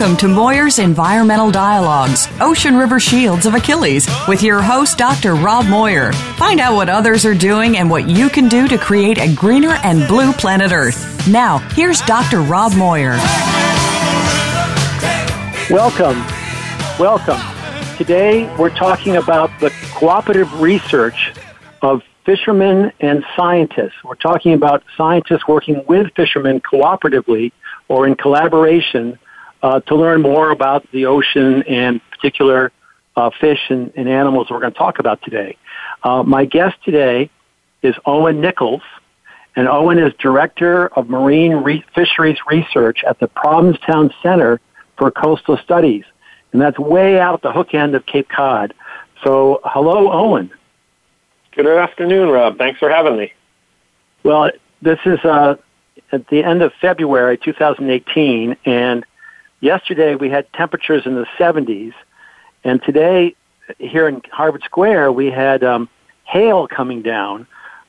Welcome to Moyer's Environmental Dialogues, Ocean River Shields of Achilles, with your host, Dr. Rob Moyer. Find out what others are doing and what you can do to create a greener and blue planet Earth. Now, here's Dr. Rob Moyer. Welcome. Welcome. Today, we're talking about the cooperative research of fishermen and scientists. We're talking about scientists working with fishermen cooperatively or in collaboration uh, to learn more about the ocean and particular uh, fish and, and, animals we're going to talk about today. Uh, my guest today is Owen Nichols, and Owen is Director of Marine Re- Fisheries Research at the Provincetown Center for Coastal Studies, and that's way out at the hook end of Cape Cod. So, hello, Owen. Good afternoon, Rob. Thanks for having me. Well, this is uh, at the end of February 2018, and yesterday we had temperatures in the 70s, and today here in Harvard Square we had um, hail coming down,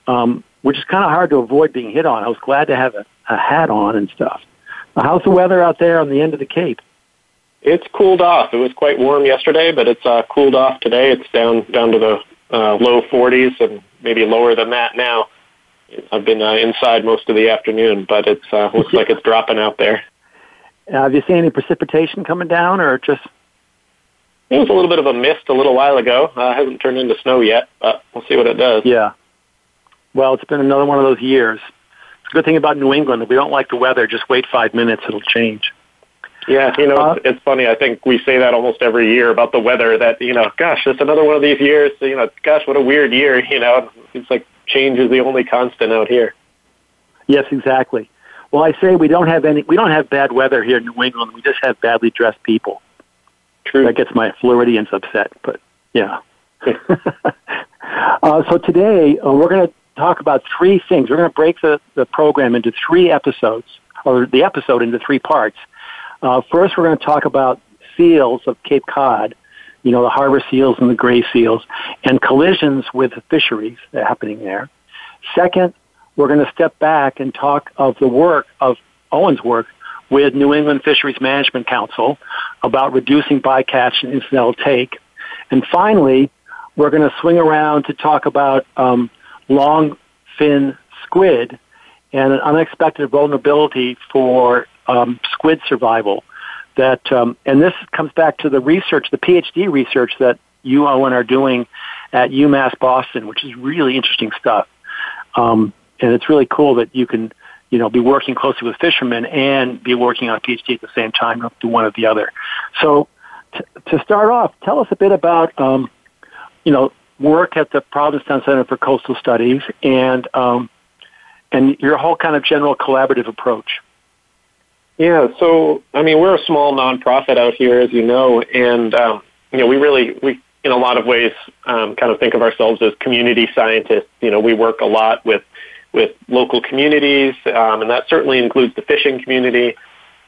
um, which is kind of hard to avoid being hit on. I was glad to have a, a hat on and stuff. How's the weather out there on the end of the Cape? It's cooled off. It was quite warm yesterday, but it's uh, cooled off today. It's down down to the uh, low 40s and maybe lower than that now. I've been uh, inside most of the afternoon, but it uh, looks like it's dropping out there. Uh, have you seen any precipitation coming down, or just? It was a little bit of a mist a little while ago. Uh, hasn't turned into snow yet, but we'll see what it does. Yeah. Well, it's been another one of those years. It's a good thing about New England. If we don't like the weather, just wait five minutes; it'll change. Yeah, you know, uh, it's, it's funny. I think we say that almost every year about the weather. That you know, gosh, it's another one of these years. You know, gosh, what a weird year. You know, it's like change is the only constant out here. Yes, exactly. Well, I say we don't have any. We don't have bad weather here in New England. We just have badly dressed people. True. That gets my Floridians upset, but yeah. uh, so today uh, we're going to talk about three things. We're going to break the, the program into three episodes, or the episode into three parts. Uh, first, we're going to talk about seals of Cape Cod, you know, the harbor seals and the gray seals, and collisions with the fisheries that are happening there. Second, we're going to step back and talk of the work of Owen's work with New England Fisheries Management Council about reducing bycatch and incidental take. And finally, we're going to swing around to talk about um, long fin squid and an unexpected vulnerability for um, squid survival. That um, and this comes back to the research, the PhD research that you Owen are doing at UMass Boston, which is really interesting stuff. Um, and it's really cool that you can, you know, be working closely with fishermen and be working on a PhD at the same time, do one or the other. So, t- to start off, tell us a bit about, um, you know, work at the Provincetown Center for Coastal Studies and um, and your whole kind of general collaborative approach. Yeah, so I mean, we're a small nonprofit out here, as you know, and um, you know, we really we in a lot of ways um, kind of think of ourselves as community scientists. You know, we work a lot with with local communities, um, and that certainly includes the fishing community.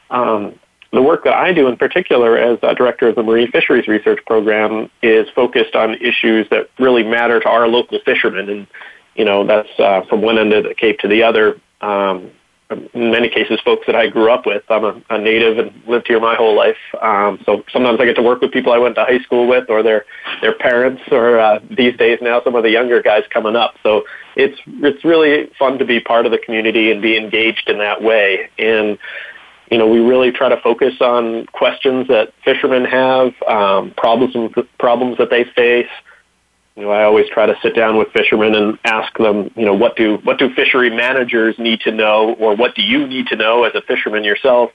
Um, the work that I do in particular as a director of the Marine Fisheries Research Program is focused on issues that really matter to our local fishermen. And, you know, that's uh, from one end of the Cape to the other. Um, in many cases, folks that I grew up with. I'm a, a native and lived here my whole life. Um, so sometimes I get to work with people I went to high school with, or their their parents, or uh, these days now some of the younger guys coming up. So it's it's really fun to be part of the community and be engaged in that way. And you know, we really try to focus on questions that fishermen have, um, problems problems that they face you know, I always try to sit down with fishermen and ask them, you know, what do what do fishery managers need to know, or what do you need to know as a fisherman yourself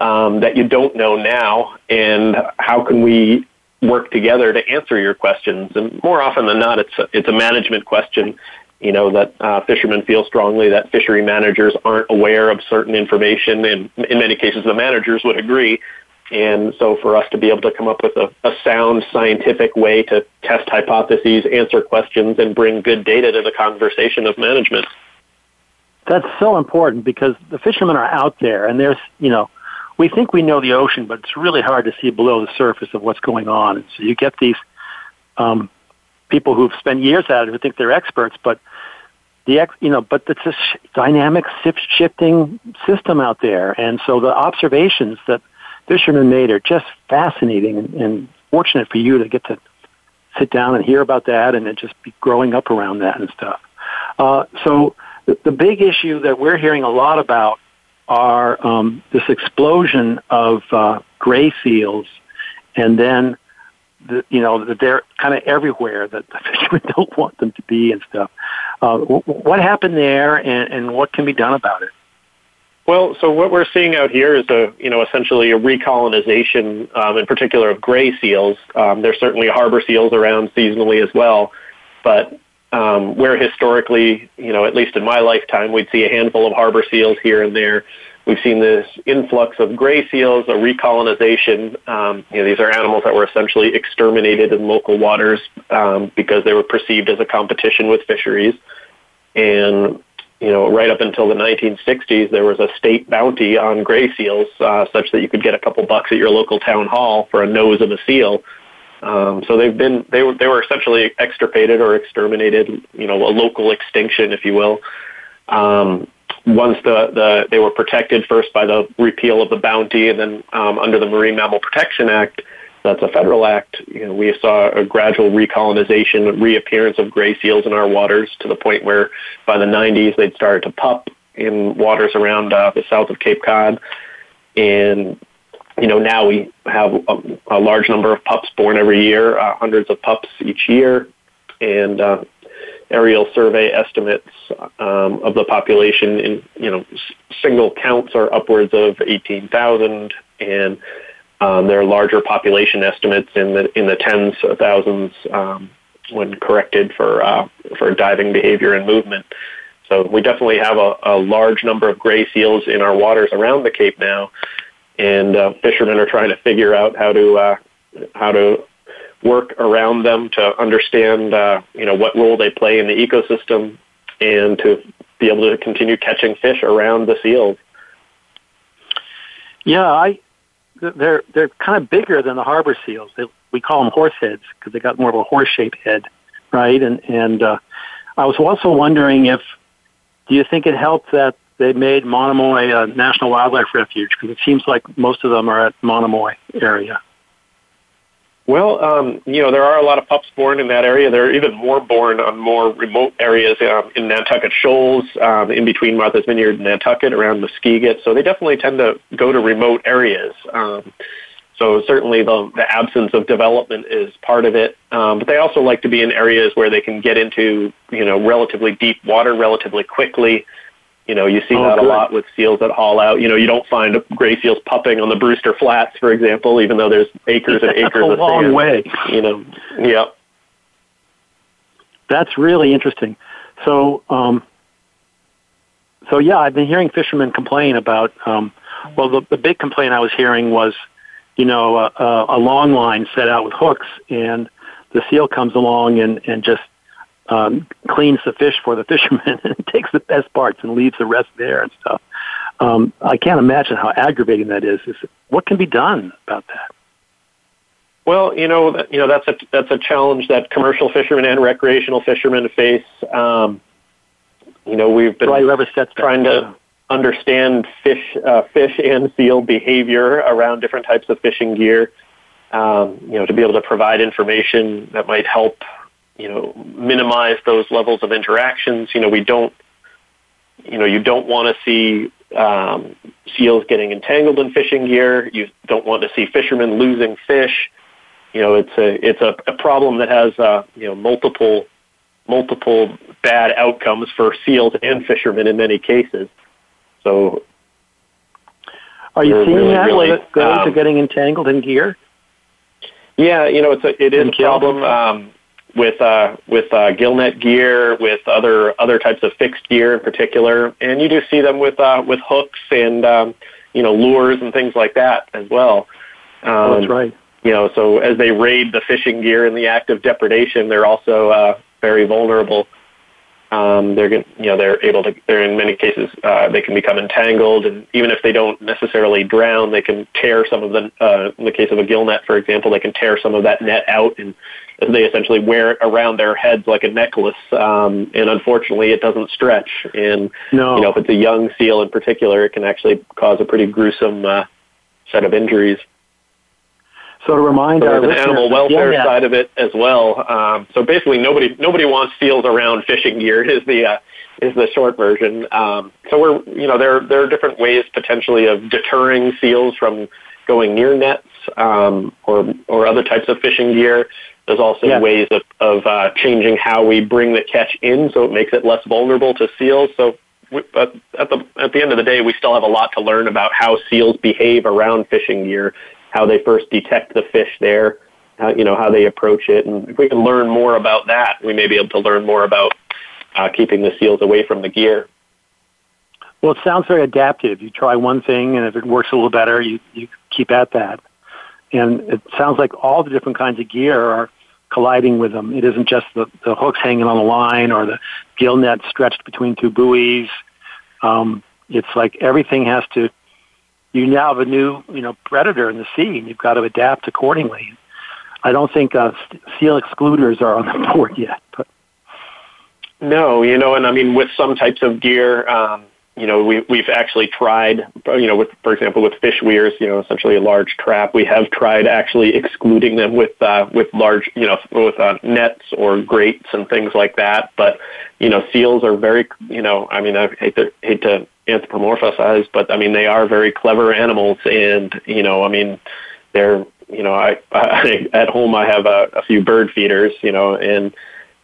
um, that you don't know now, and how can we work together to answer your questions? And more often than not, it's a, it's a management question. You know that uh, fishermen feel strongly that fishery managers aren't aware of certain information, and in many cases, the managers would agree and so for us to be able to come up with a, a, sound scientific way to test hypotheses, answer questions, and bring good data to the conversation of management. That's so important because the fishermen are out there and there's, you know, we think we know the ocean, but it's really hard to see below the surface of what's going on. And so you get these um, people who've spent years at it who think they're experts, but the ex, you know, but it's a sh- dynamic, shifting system out there. And so the observations that Fisherman Made are just fascinating and, and fortunate for you to get to sit down and hear about that and then just be growing up around that and stuff. Uh, so the, the big issue that we're hearing a lot about are um, this explosion of uh, gray seals, and then the, you know that they're kind of everywhere that the fishermen don't want them to be and stuff. Uh, what happened there, and, and what can be done about it? Well, so what we're seeing out here is a, you know, essentially a recolonization, um, in particular of gray seals. Um, there's certainly harbor seals around seasonally as well, but um, where historically, you know, at least in my lifetime, we'd see a handful of harbor seals here and there. We've seen this influx of gray seals, a recolonization. Um, you know, these are animals that were essentially exterminated in local waters um, because they were perceived as a competition with fisheries. And you know, right up until the 1960s, there was a state bounty on gray seals, uh, such that you could get a couple bucks at your local town hall for a nose of a seal. Um, so they've been they were they were essentially extirpated or exterminated, you know, a local extinction, if you will. Um, once the, the they were protected first by the repeal of the bounty, and then um, under the Marine Mammal Protection Act, that's a federal act. You know, we saw a gradual recolonization, reappearance of gray seals in our waters to the point where by the 90s they'd started to pup in waters around uh, the south of Cape Cod. And, you know, now we have a, a large number of pups born every year, uh, hundreds of pups each year. And uh, aerial survey estimates um, of the population in, you know, single counts are upwards of 18,000. And um, there are larger population estimates in the in the tens of thousands um, when corrected for uh, for diving behavior and movement. So we definitely have a, a large number of gray seals in our waters around the Cape now, and uh, fishermen are trying to figure out how to uh, how to work around them to understand uh, you know what role they play in the ecosystem and to be able to continue catching fish around the seals. Yeah, I they're they're kind of bigger than the harbor seals. They, we call them horse heads because they got more of a horse shaped head, right? And and uh, I was also wondering if do you think it helped that they made Monomoy a national wildlife refuge because it seems like most of them are at Monomoy area. Well, um, you know, there are a lot of pups born in that area. There are even more born on more remote areas um, in Nantucket Shoals, um, in between Martha's Vineyard and Nantucket, around Muskeget. So they definitely tend to go to remote areas. Um, so certainly the, the absence of development is part of it. Um, but they also like to be in areas where they can get into, you know, relatively deep water relatively quickly. You know, you see oh, that good. a lot with seals that haul out. You know, you don't find gray seals pupping on the Brewster Flats, for example, even though there's acres and acres a of long sand. way. You know, yeah. That's really interesting. So, um, so yeah, I've been hearing fishermen complain about. Um, well, the, the big complaint I was hearing was, you know, a, a long line set out with hooks, and the seal comes along and and just um, cleans the fish for the fishermen and takes the best parts and leaves the rest there and stuff. Um, I can't imagine how aggravating that is. is. What can be done about that? Well, you know, you know that's a that's a challenge that commercial fishermen and recreational fishermen face. Um, you know, we've been trying to understand fish, uh, fish and seal behavior around different types of fishing gear. Um, you know, to be able to provide information that might help you know, minimize those levels of interactions. You know, we don't, you know, you don't want to see um, seals getting entangled in fishing gear. You don't want to see fishermen losing fish. You know, it's a it's a, a problem that has uh, you know multiple multiple bad outcomes for seals and fishermen in many cases. So, are you seeing really, that really, where um, are getting entangled in gear? Yeah, you know, it's a it is a problem. Um, with uh, with uh, gillnet gear, with other other types of fixed gear in particular, and you do see them with uh, with hooks and um, you know lures and things like that as well. Um, oh, that's right. You know, so as they raid the fishing gear in the act of depredation, they're also uh, very vulnerable um, they're you know they're able to they're in many cases uh, they can become entangled and even if they don't necessarily drown they can tear some of the uh, in the case of a gill net for example they can tear some of that net out and they essentially wear it around their heads like a necklace um, and unfortunately it doesn't stretch and no. you know if it's a young seal in particular it can actually cause a pretty gruesome uh, set of injuries. So to remind so our there's an animal welfare side of it as well. Um, so basically, nobody nobody wants seals around fishing gear. Is the uh, is the short version. Um, so we're you know there there are different ways potentially of deterring seals from going near nets um, or or other types of fishing gear. There's also yeah. ways of, of uh, changing how we bring the catch in, so it makes it less vulnerable to seals. So, we, but at the at the end of the day, we still have a lot to learn about how seals behave around fishing gear, how they first detect the fish there, how you know how they approach it, and if we can learn more about that, we may be able to learn more about uh, keeping the seals away from the gear. Well, it sounds very adaptive. You try one thing, and if it works a little better, you you keep at that. And it sounds like all the different kinds of gear are colliding with them. It isn't just the, the hooks hanging on the line or the gill net stretched between two buoys. Um, it's like everything has to. You now have a new, you know, predator in the sea, and you've got to adapt accordingly. I don't think uh, seal excluders are on the board yet, but no, you know, and I mean, with some types of gear, um, you know, we, we've actually tried, you know, with, for example, with fish weirs, you know, essentially a large trap, we have tried actually excluding them with, uh, with large, you know, with uh, nets or grates and things like that. But, you know, seals are very, you know, I mean, I hate to, hate to anthropomorphize, but I mean, they are very clever animals and, you know, I mean, they're, you know, I, I at home I have a, a few bird feeders, you know, and,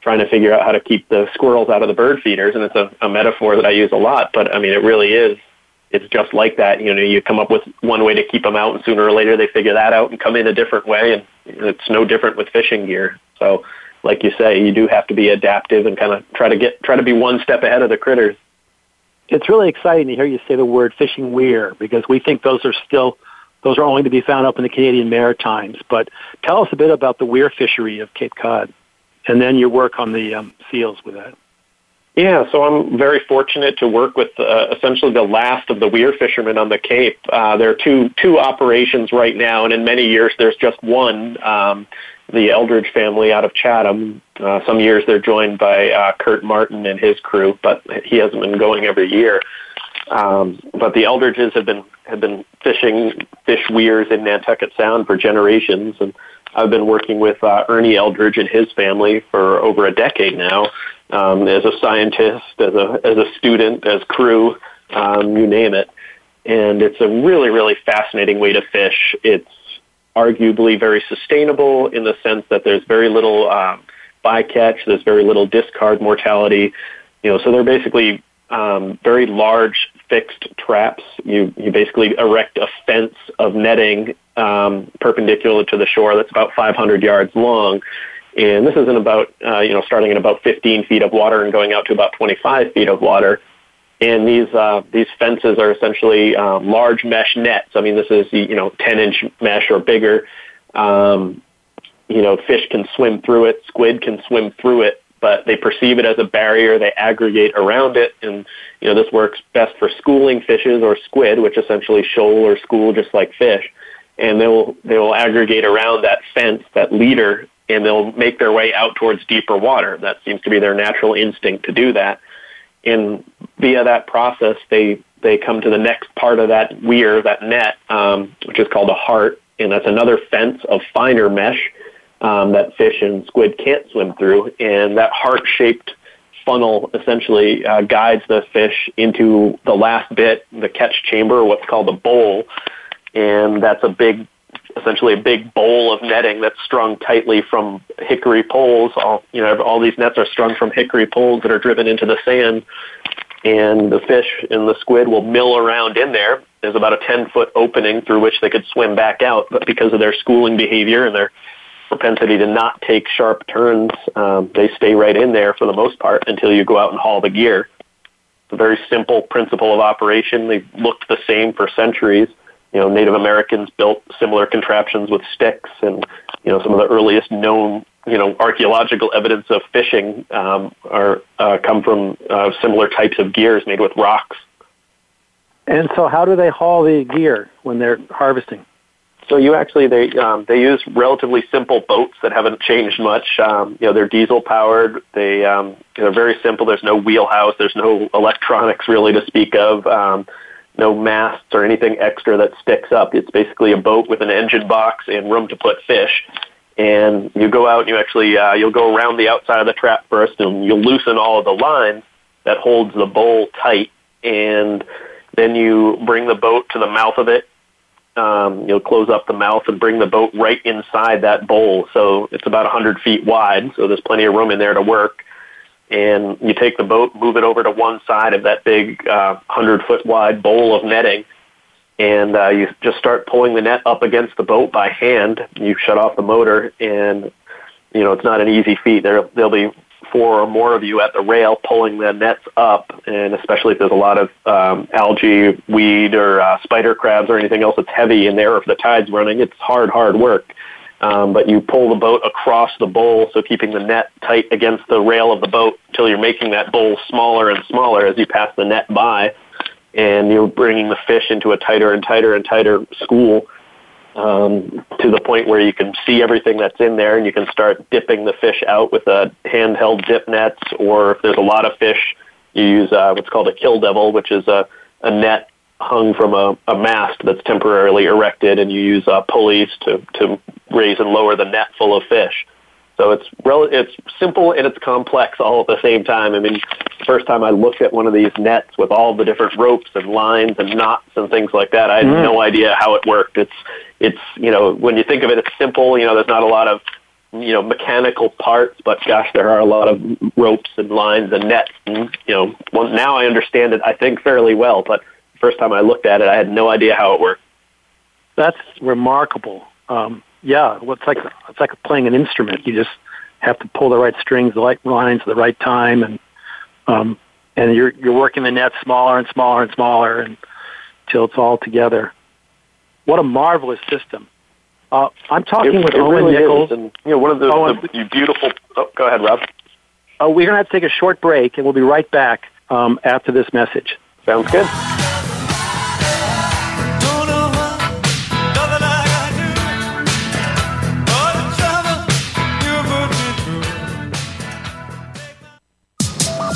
trying to figure out how to keep the squirrels out of the bird feeders, and it's a, a metaphor that I use a lot. But I mean, it really is. It's just like that. You know, you come up with one way to keep them out, and sooner or later they figure that out and come in a different way. And it's no different with fishing gear. So, like you say, you do have to be adaptive and kind of try to get try to be one step ahead of the critters. It's really exciting to hear you say the word fishing weir because we think those are still those are only to be found up in the Canadian Maritimes. But tell us a bit about the weir fishery of Cape Cod and then your work on the um, seals with that. Yeah, so I'm very fortunate to work with uh, essentially the last of the weir fishermen on the Cape. Uh, there are two two operations right now, and in many years there's just one. Um, the Eldridge family out of Chatham. Uh, some years they're joined by uh, Kurt Martin and his crew, but he hasn't been going every year. Um, but the Eldridges have been have been fishing fish weirs in Nantucket Sound for generations, and I've been working with uh, Ernie Eldridge and his family for over a decade now, um, as a scientist, as a as a student, as crew, um, you name it. And it's a really, really fascinating way to fish. It's arguably very sustainable in the sense that there's very little um, bycatch, there's very little discard mortality. You know, so they're basically um, very large fixed traps. You you basically erect a fence of netting um, perpendicular to the shore that's about 500 yards long. And this is in about, uh, you know, starting in about 15 feet of water and going out to about 25 feet of water. And these uh, these fences are essentially um, large mesh nets. I mean, this is you know 10 inch mesh or bigger. Um, you know, fish can swim through it, squid can swim through it, but they perceive it as a barrier. They aggregate around it, and you know this works best for schooling fishes or squid, which essentially shoal or school just like fish and they will they will aggregate around that fence, that leader, and they'll make their way out towards deeper water. That seems to be their natural instinct to do that. And via that process, they they come to the next part of that weir, that net, um, which is called a heart, and that's another fence of finer mesh um, that fish and squid can't swim through. And that heart-shaped funnel essentially uh, guides the fish into the last bit, the catch chamber, what's called the bowl, and that's a big, essentially a big bowl of netting that's strung tightly from hickory poles. All you know, all these nets are strung from hickory poles that are driven into the sand, and the fish and the squid will mill around in there. There's about a 10 foot opening through which they could swim back out, but because of their schooling behavior and their propensity to not take sharp turns, um, they stay right in there for the most part until you go out and haul the gear. It's a very simple principle of operation. They've looked the same for centuries you know, Native Americans built similar contraptions with sticks, and you know, some of the earliest known, you know, archaeological evidence of fishing um, are uh, come from uh, similar types of gears made with rocks. And so, how do they haul the gear when they're harvesting? So you actually they um, they use relatively simple boats that haven't changed much. Um, you know they're diesel powered. They um, they're very simple. There's no wheelhouse. There's no electronics really to speak of. Um, no masts or anything extra that sticks up. It's basically a boat with an engine box and room to put fish. And you go out and you actually uh, you'll go around the outside of the trap first, and you'll loosen all of the lines that holds the bowl tight, and then you bring the boat to the mouth of it. Um, you'll close up the mouth and bring the boat right inside that bowl. So it's about 100 feet wide, so there's plenty of room in there to work and you take the boat, move it over to one side of that big uh, 100 foot wide bowl of netting, and uh, you just start pulling the net up against the boat by hand. You shut off the motor, and you know it's not an easy feat. There, there'll be four or more of you at the rail pulling the nets up, and especially if there's a lot of um, algae, weed, or uh, spider crabs or anything else that's heavy in there, if the tide's running, it's hard, hard work. Um, but you pull the boat across the bowl, so keeping the net tight against the rail of the boat until you're making that bowl smaller and smaller as you pass the net by, and you're bringing the fish into a tighter and tighter and tighter school um, to the point where you can see everything that's in there, and you can start dipping the fish out with a handheld dip nets, or if there's a lot of fish, you use uh, what's called a kill devil, which is a, a net hung from a, a mast that's temporarily erected, and you use uh, pulleys to, to raise and lower the net full of fish. So it's rel- it's simple and it's complex all at the same time. I mean, the first time I looked at one of these nets with all the different ropes and lines and knots and things like that, I had mm. no idea how it worked. It's it's you know when you think of it, it's simple. You know, there's not a lot of you know mechanical parts, but gosh, there are a lot of ropes and lines and nets. And you know, well, now I understand it. I think fairly well, but first time I looked at it, I had no idea how it worked. That's remarkable. Um, yeah, well, it's like it's like playing an instrument. You just have to pull the right strings, the right lines at the right time, and um, and you're you're working the net smaller and smaller and smaller and until it's all together. What a marvelous system! Uh, I'm talking it, with it Owen really Nichols. And you know, one of the, oh, the beautiful. Oh, go ahead, Rob. Uh, we're going to have to take a short break, and we'll be right back um, after this message. Sounds good.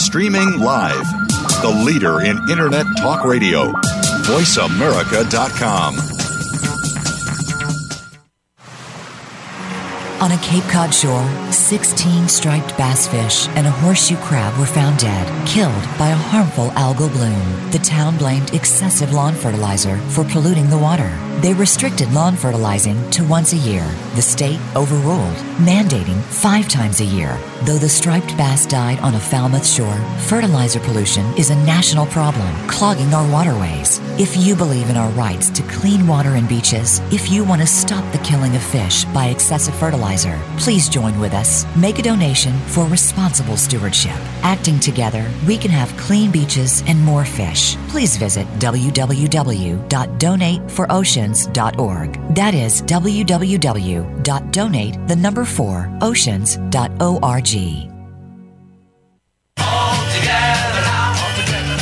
Streaming live. The leader in Internet talk radio. VoiceAmerica.com. On a Cape Cod shore, 16 striped bass fish and a horseshoe crab were found dead, killed by a harmful algal bloom. The town blamed excessive lawn fertilizer for polluting the water. They restricted lawn fertilizing to once a year. The state overruled, mandating five times a year. Though the striped bass died on a Falmouth shore, fertilizer pollution is a national problem, clogging our waterways. If you believe in our rights to clean water and beaches, if you want to stop the killing of fish by excessive fertilizer, please join with us. Make a donation for responsible stewardship. Acting together, we can have clean beaches and more fish. Please visit www.donateforoceans.org. That is www.donate the number 4 oceans.org. G.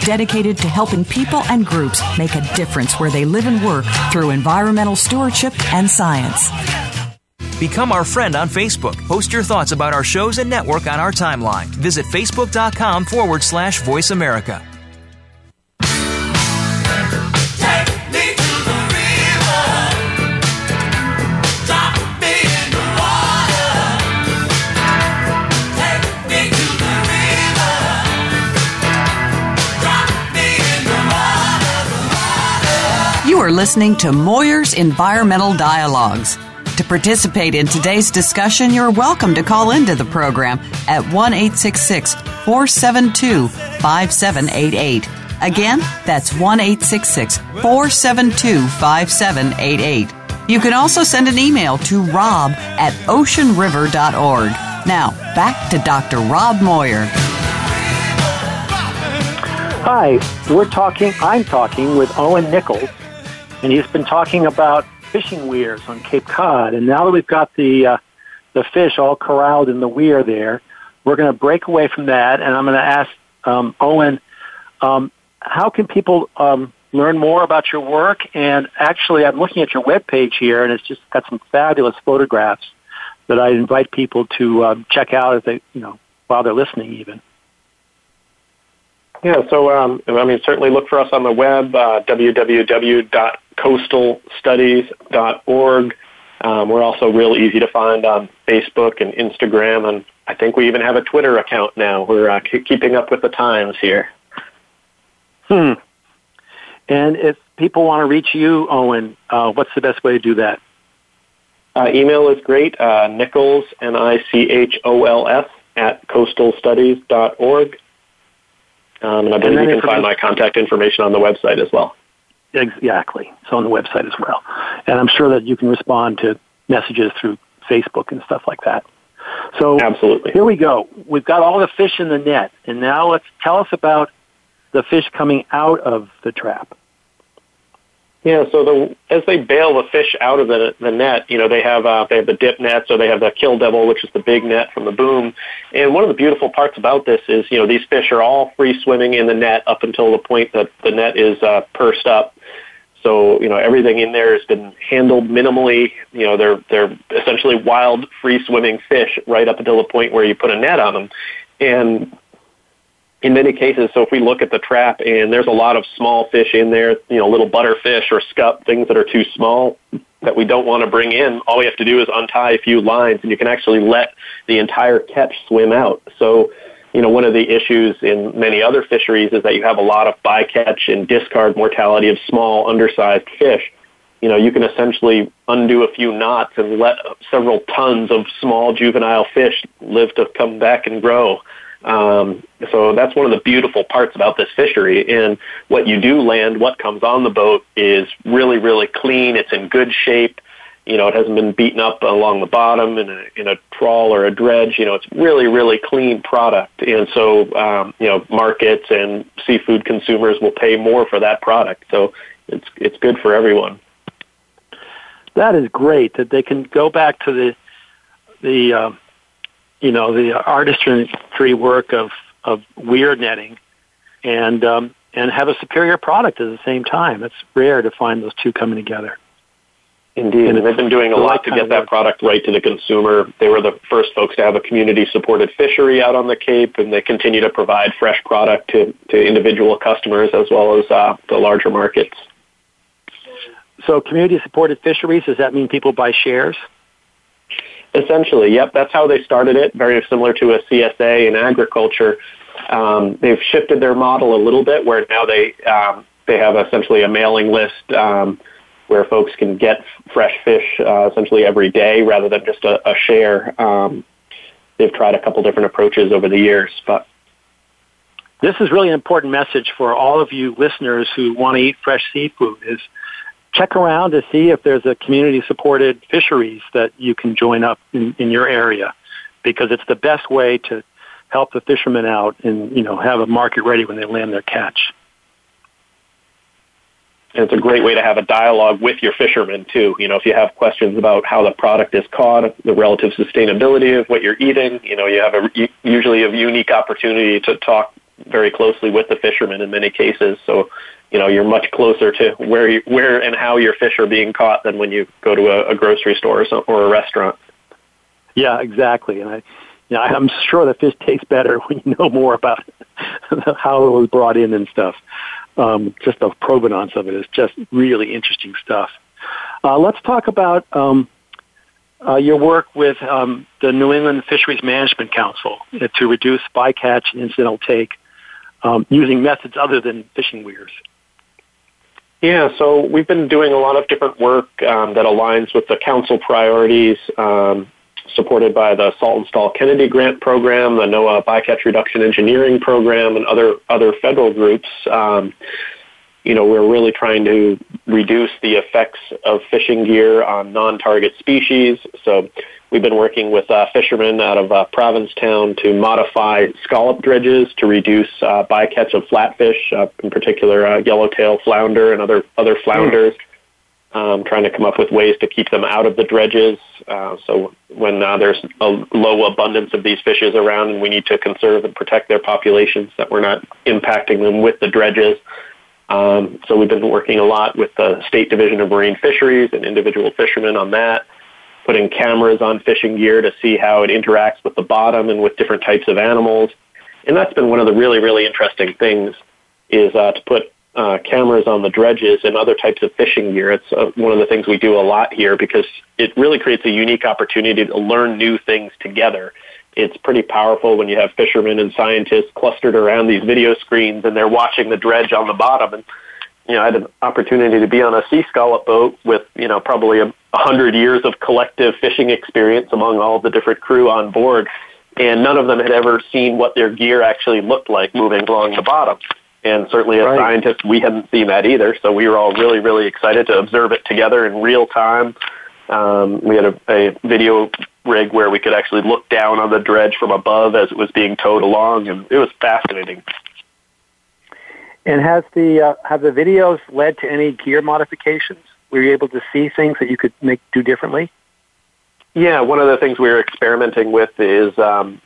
dedicated to helping people and groups make a difference where they live and work through environmental stewardship and science. Become our friend on Facebook. Post your thoughts about our shows and network on our timeline. Visit facebook.com forward slash voice America. Are listening to Moyer's Environmental Dialogues. To participate in today's discussion, you're welcome to call into the program at 1 472 5788. Again, that's 1 472 5788. You can also send an email to rob at oceanriver.org. Now, back to Dr. Rob Moyer. Hi, we're talking, I'm talking with Owen Nichols, and he's been talking about fishing weirs on Cape Cod. And now that we've got the, uh, the fish all corralled in the weir there, we're going to break away from that, and I'm going to ask um, Owen, um, how can people um, learn more about your work? And actually, I'm looking at your webpage here, and it's just got some fabulous photographs that I invite people to um, check out as they, you know, while they're listening, even. Yeah, so um, I mean, certainly look for us on the web, uh, www.coastalstudies.org. Um, we're also real easy to find on Facebook and Instagram, and I think we even have a Twitter account now. We're uh, keeping up with the times here. Hmm. And if people want to reach you, Owen, uh, what's the best way to do that? Uh, email is great, uh, Nichols, N-I-C-H-O-L-S, at coastalstudies.org. Um, and I believe and you can find my contact information on the website as well. Exactly. It's on the website as well. And I'm sure that you can respond to messages through Facebook and stuff like that. So Absolutely. here we go. We've got all the fish in the net, and now let's tell us about the fish coming out of the trap. Yeah, so the as they bail the fish out of the the net, you know they have uh, they have the dip net, so they have the kill devil, which is the big net from the boom. And one of the beautiful parts about this is you know these fish are all free swimming in the net up until the point that the net is uh, pursed up. So you know everything in there has been handled minimally. You know they're they're essentially wild free swimming fish right up until the point where you put a net on them. And in many cases, so if we look at the trap and there's a lot of small fish in there, you know, little butterfish or scup, things that are too small that we don't want to bring in, all we have to do is untie a few lines and you can actually let the entire catch swim out. So, you know, one of the issues in many other fisheries is that you have a lot of bycatch and discard mortality of small, undersized fish. You know, you can essentially undo a few knots and let several tons of small juvenile fish live to come back and grow. Um, so that's one of the beautiful parts about this fishery. And what you do land, what comes on the boat is really, really clean. It's in good shape. You know, it hasn't been beaten up along the bottom in a, in a trawl or a dredge. You know, it's really, really clean product. And so, um, you know, markets and seafood consumers will pay more for that product. So it's, it's good for everyone. That is great that they can go back to the, the, uh, you know, the artistry work of, of weir netting and, um, and have a superior product at the same time. It's rare to find those two coming together. Indeed, and they've been doing a lot to get that product right to the consumer. They were the first folks to have a community-supported fishery out on the Cape, and they continue to provide fresh product to, to individual customers as well as uh, the larger markets. So, community-supported fisheries does that mean people buy shares? Essentially, yep. That's how they started it. Very similar to a CSA in agriculture. Um, they've shifted their model a little bit, where now they um, they have essentially a mailing list um, where folks can get fresh fish uh, essentially every day, rather than just a, a share. Um, they've tried a couple different approaches over the years, but this is really an important message for all of you listeners who want to eat fresh seafood. Is check around to see if there's a community supported fisheries that you can join up in, in your area because it's the best way to help the fishermen out and you know have a market ready when they land their catch. And it's a great way to have a dialogue with your fishermen too. You know, if you have questions about how the product is caught, the relative sustainability of what you're eating, you know, you have a usually a unique opportunity to talk very closely with the fishermen in many cases. So you know you're much closer to where you, where and how your fish are being caught than when you go to a, a grocery store or, so, or a restaurant. Yeah, exactly. And I, you know, I'm sure the fish tastes better when you know more about how it was brought in and stuff. Um, just the provenance of it is just really interesting stuff. Uh, let's talk about um, uh, your work with um, the New England Fisheries Management Council to reduce bycatch and incidental take um, using methods other than fishing weirs. Yeah, so we've been doing a lot of different work um, that aligns with the council priorities, um, supported by the Saltonstall Kennedy Grant Program, the NOAA Bycatch Reduction Engineering Program, and other other federal groups. Um, you know, we're really trying to reduce the effects of fishing gear on non-target species. So we've been working with uh, fishermen out of uh, Provincetown to modify scallop dredges to reduce uh, bycatch of flatfish, uh, in particular uh, yellowtail flounder and other other flounders. Um, trying to come up with ways to keep them out of the dredges. Uh, so when there's a low abundance of these fishes around and we need to conserve and protect their populations, that we're not impacting them with the dredges. Um, so we've been working a lot with the State Division of Marine Fisheries and individual fishermen on that, putting cameras on fishing gear to see how it interacts with the bottom and with different types of animals. And that's been one of the really, really interesting things is uh, to put uh, cameras on the dredges and other types of fishing gear. It's uh, one of the things we do a lot here because it really creates a unique opportunity to learn new things together it's pretty powerful when you have fishermen and scientists clustered around these video screens and they're watching the dredge on the bottom. And, you know, I had an opportunity to be on a sea scallop boat with, you know, probably a hundred years of collective fishing experience among all the different crew on board. And none of them had ever seen what their gear actually looked like moving along the bottom. And certainly as right. scientists, we hadn't seen that either. So we were all really, really excited to observe it together in real time. Um, we had a, a video rig where we could actually look down on the dredge from above as it was being towed along, and it was fascinating. And has the uh, have the videos led to any gear modifications? Were you able to see things that you could make do differently? Yeah, one of the things we were experimenting with is um,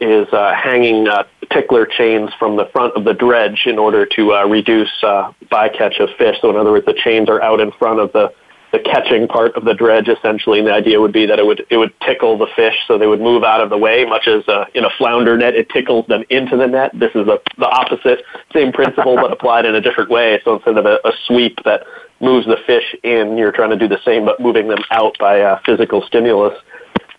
is uh, hanging uh, tickler chains from the front of the dredge in order to uh, reduce uh, bycatch of fish. So, in other words, the chains are out in front of the the catching part of the dredge essentially and the idea would be that it would it would tickle the fish so they would move out of the way much as uh, in a flounder net it tickles them into the net. This is the, the opposite same principle but applied in a different way. So instead of a, a sweep that moves the fish in you're trying to do the same but moving them out by uh, physical stimulus.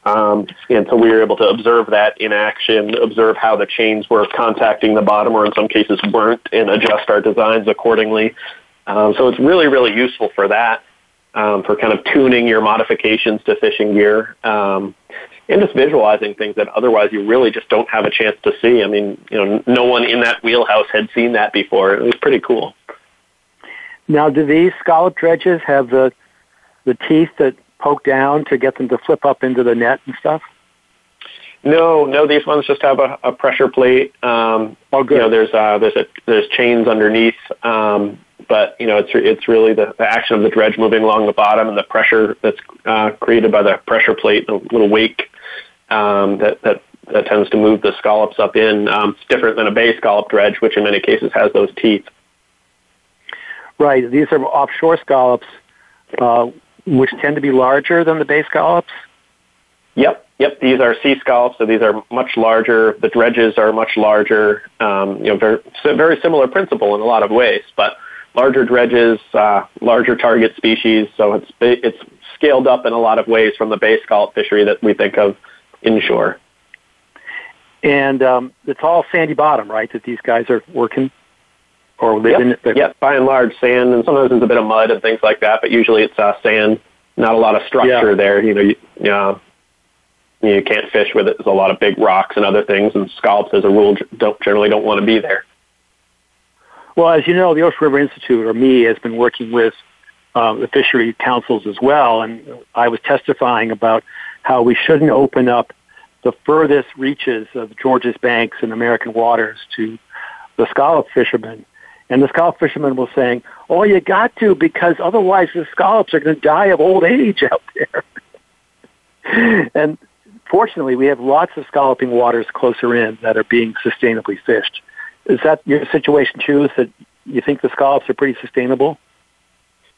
Um, and so we were able to observe that in action, observe how the chains were contacting the bottom, or in some cases weren't, and adjust our designs accordingly. Um, so it's really, really useful for that um, for kind of tuning your modifications to fishing gear um, and just visualizing things that otherwise you really just don't have a chance to see. I mean, you know, no one in that wheelhouse had seen that before. It was pretty cool. Now, do these scallop dredges have the the teeth that poke down to get them to flip up into the net and stuff? No, no. These ones just have a, a pressure plate. Um, oh, good. You know, there's uh, there's a, there's chains underneath. Um, but you know it's it's really the, the action of the dredge moving along the bottom and the pressure that's uh, created by the pressure plate, the little wake um, that that that tends to move the scallops up in. Um, it's different than a bay scallop dredge, which in many cases has those teeth. Right. These are offshore scallops, uh, which tend to be larger than the bay scallops. Yep. Yep, these are sea scallops, so these are much larger. The dredges are much larger. Um, you know, very, very similar principle in a lot of ways, but larger dredges, uh, larger target species. So it's it's scaled up in a lot of ways from the bay scallop fishery that we think of inshore. And um, it's all sandy bottom, right? That these guys are working or live yep. in. Yep, yep, by and large, sand, and sometimes there's a bit of mud and things like that. But usually it's uh, sand. Not a lot of structure yeah. there. You know, you, uh, you can't fish with it. There's a lot of big rocks and other things, and scallops, as a rule, don't generally don't want to be there. Well, as you know, the Ocean River Institute, or me, has been working with um, the fishery councils as well, and I was testifying about how we shouldn't open up the furthest reaches of Georges banks and American waters to the scallop fishermen. And the scallop fishermen were saying, "Oh, you got to because otherwise the scallops are going to die of old age out there." and fortunately, we have lots of scalloping waters closer in that are being sustainably fished. Is that your situation too? Is that you think the scallops are pretty sustainable?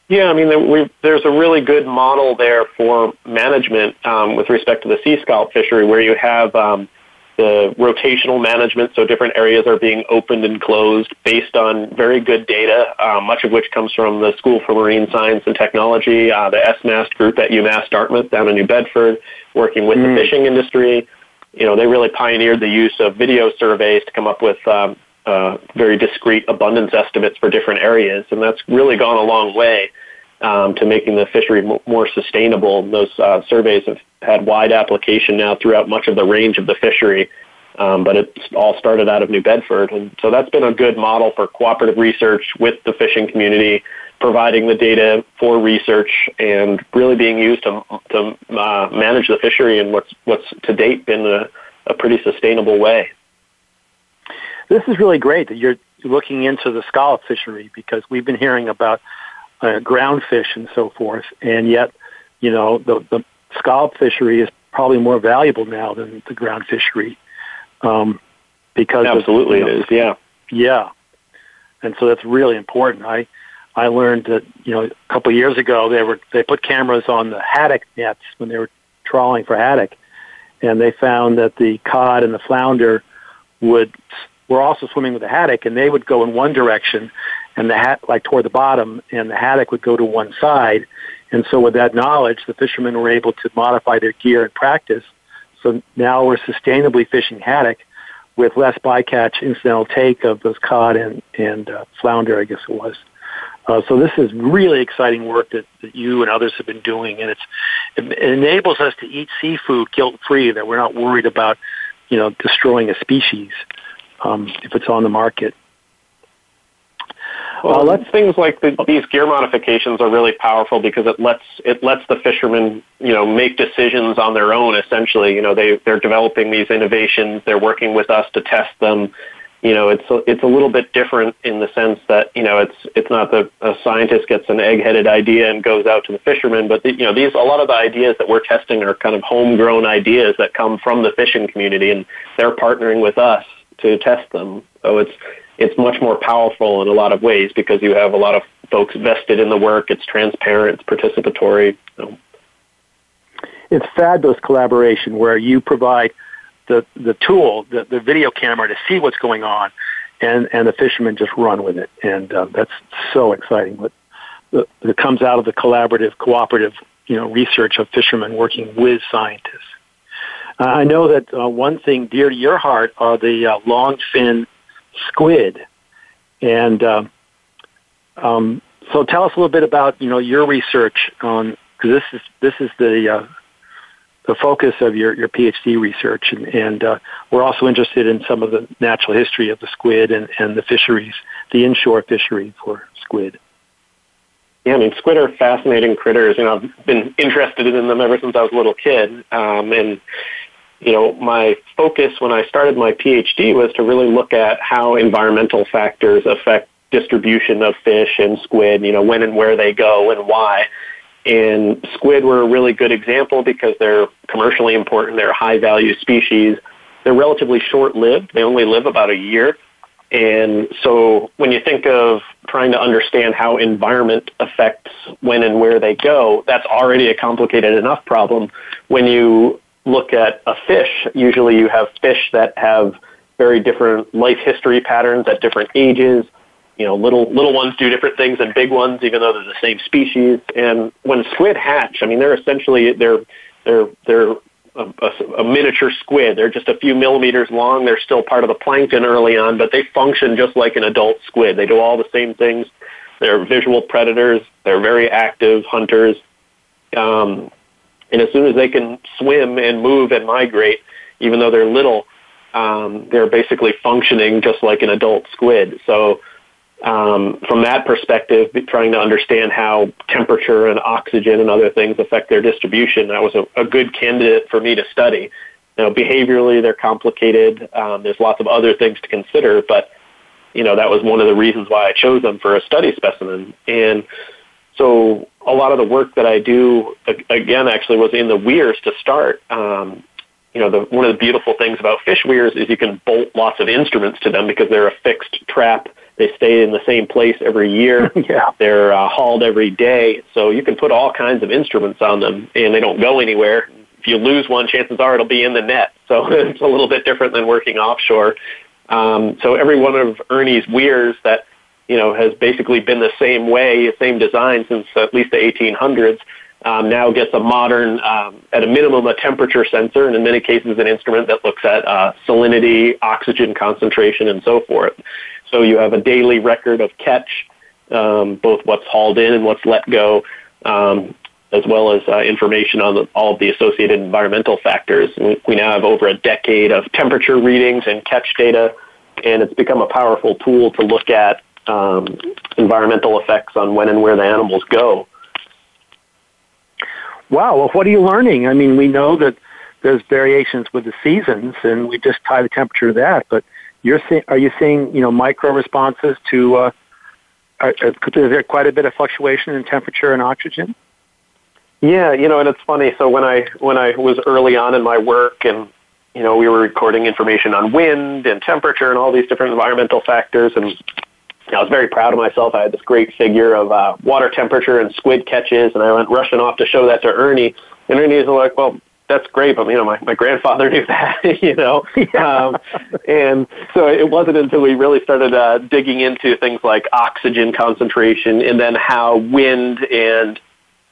Yeah, I mean, there's a really good model there for management um, with respect to the sea scallop fishery, where you have um, the rotational management, so different areas are being opened and closed based on very good data, uh, much of which comes from the School for Marine Science and Technology, uh, the SMAST group at UMass Dartmouth down in New Bedford, working with mm. the fishing industry. You know, they really pioneered the use of video surveys to come up with um, uh, very discrete abundance estimates for different areas, and that's really gone a long way um, to making the fishery m- more sustainable. Those uh, surveys have had wide application now throughout much of the range of the fishery, um, but it's all started out of New Bedford, and so that's been a good model for cooperative research with the fishing community, providing the data for research and really being used to, to uh, manage the fishery in what's what's to date been a, a pretty sustainable way. This is really great that you're looking into the scallop fishery because we've been hearing about uh, ground fish and so forth, and yet, you know, the, the scallop fishery is probably more valuable now than the ground fishery um, because absolutely of, you know, it is. Yeah, yeah, and so that's really important. I I learned that you know a couple of years ago they were they put cameras on the haddock nets when they were trawling for haddock, and they found that the cod and the flounder would were also swimming with the haddock, and they would go in one direction, and the hat like toward the bottom, and the haddock would go to one side. And so, with that knowledge, the fishermen were able to modify their gear and practice. So now we're sustainably fishing haddock with less bycatch incidental take of those cod and and uh, flounder, I guess it was. Uh, so this is really exciting work that, that you and others have been doing, and it's it enables us to eat seafood guilt free. That we're not worried about, you know, destroying a species um, if it's on the market. Well, uh, things like the, these gear modifications are really powerful because it lets it lets the fishermen, you know, make decisions on their own. Essentially, you know, they they're developing these innovations. They're working with us to test them. You know, it's a, it's a little bit different in the sense that you know it's it's not that a scientist gets an egg-headed idea and goes out to the fishermen, but the, you know these a lot of the ideas that we're testing are kind of homegrown ideas that come from the fishing community, and they're partnering with us to test them. So it's it's much more powerful in a lot of ways because you have a lot of folks vested in the work. It's transparent, it's participatory. So. It's fabulous collaboration where you provide the the tool, the, the video camera to see what's going on, and and the fishermen just run with it, and uh, that's so exciting. What that comes out of the collaborative, cooperative, you know, research of fishermen working with scientists. Uh, I know that uh, one thing dear to your heart are the uh, long fin squid, and uh, um, so tell us a little bit about you know your research on because this is this is the uh, the focus of your, your PhD research, and, and uh, we're also interested in some of the natural history of the squid and, and the fisheries, the inshore fishery for squid. Yeah, I mean, squid are fascinating critters. You know, I've been interested in them ever since I was a little kid, um, and you know, my focus when I started my PhD was to really look at how environmental factors affect distribution of fish and squid, you know, when and where they go and why. And squid were a really good example because they're commercially important, they're high value species. They're relatively short lived. They only live about a year. And so when you think of trying to understand how environment affects when and where they go, that's already a complicated enough problem. When you look at a fish, usually you have fish that have very different life history patterns at different ages. You know, little little ones do different things than big ones, even though they're the same species. And when squid hatch, I mean, they're essentially they're they're they're a, a, a miniature squid. They're just a few millimeters long. They're still part of the plankton early on, but they function just like an adult squid. They do all the same things. They're visual predators. They're very active hunters. Um, and as soon as they can swim and move and migrate, even though they're little, um, they're basically functioning just like an adult squid. So, um, from that perspective, trying to understand how temperature and oxygen and other things affect their distribution, that was a, a good candidate for me to study. Now, behaviorally, they're complicated. Um, there's lots of other things to consider, but you know that was one of the reasons why I chose them for a study specimen. And so a lot of the work that I do, again, actually was in the weirs to start. Um, you know, the, one of the beautiful things about fish weirs is you can bolt lots of instruments to them because they're a fixed trap. They stay in the same place every year. yeah. They're uh, hauled every day. So you can put all kinds of instruments on them and they don't go anywhere. If you lose one, chances are it'll be in the net. So it's a little bit different than working offshore. Um, so every one of Ernie's weirs that you know, has basically been the same way, same design since at least the 1800s. um, now gets a modern, um, at a minimum, a temperature sensor, and in many cases, an instrument that looks at uh, salinity, oxygen concentration, and so forth. So you have a daily record of catch, um, both what's hauled in and what's let go, um, as well as uh, information on the, all of the associated environmental factors. We, we now have over a decade of temperature readings and catch data, and it's become a powerful tool to look at um, environmental effects on when and where the animals go. Wow. Well, what are you learning? I mean, we know that there's variations with the seasons, and we just tie the temperature to that. But you're see- are you seeing you know micro responses to? Uh, are, is there quite a bit of fluctuation in temperature and oxygen? Yeah, you know, and it's funny. So when I when I was early on in my work, and you know, we were recording information on wind and temperature and all these different environmental factors, and I was very proud of myself. I had this great figure of uh, water temperature and squid catches, and I went rushing off to show that to Ernie. And Ernie was like, "Well, that's great, but you know, my, my grandfather knew that, you know. Yeah. Um, and so it wasn't until we really started uh, digging into things like oxygen concentration and then how wind and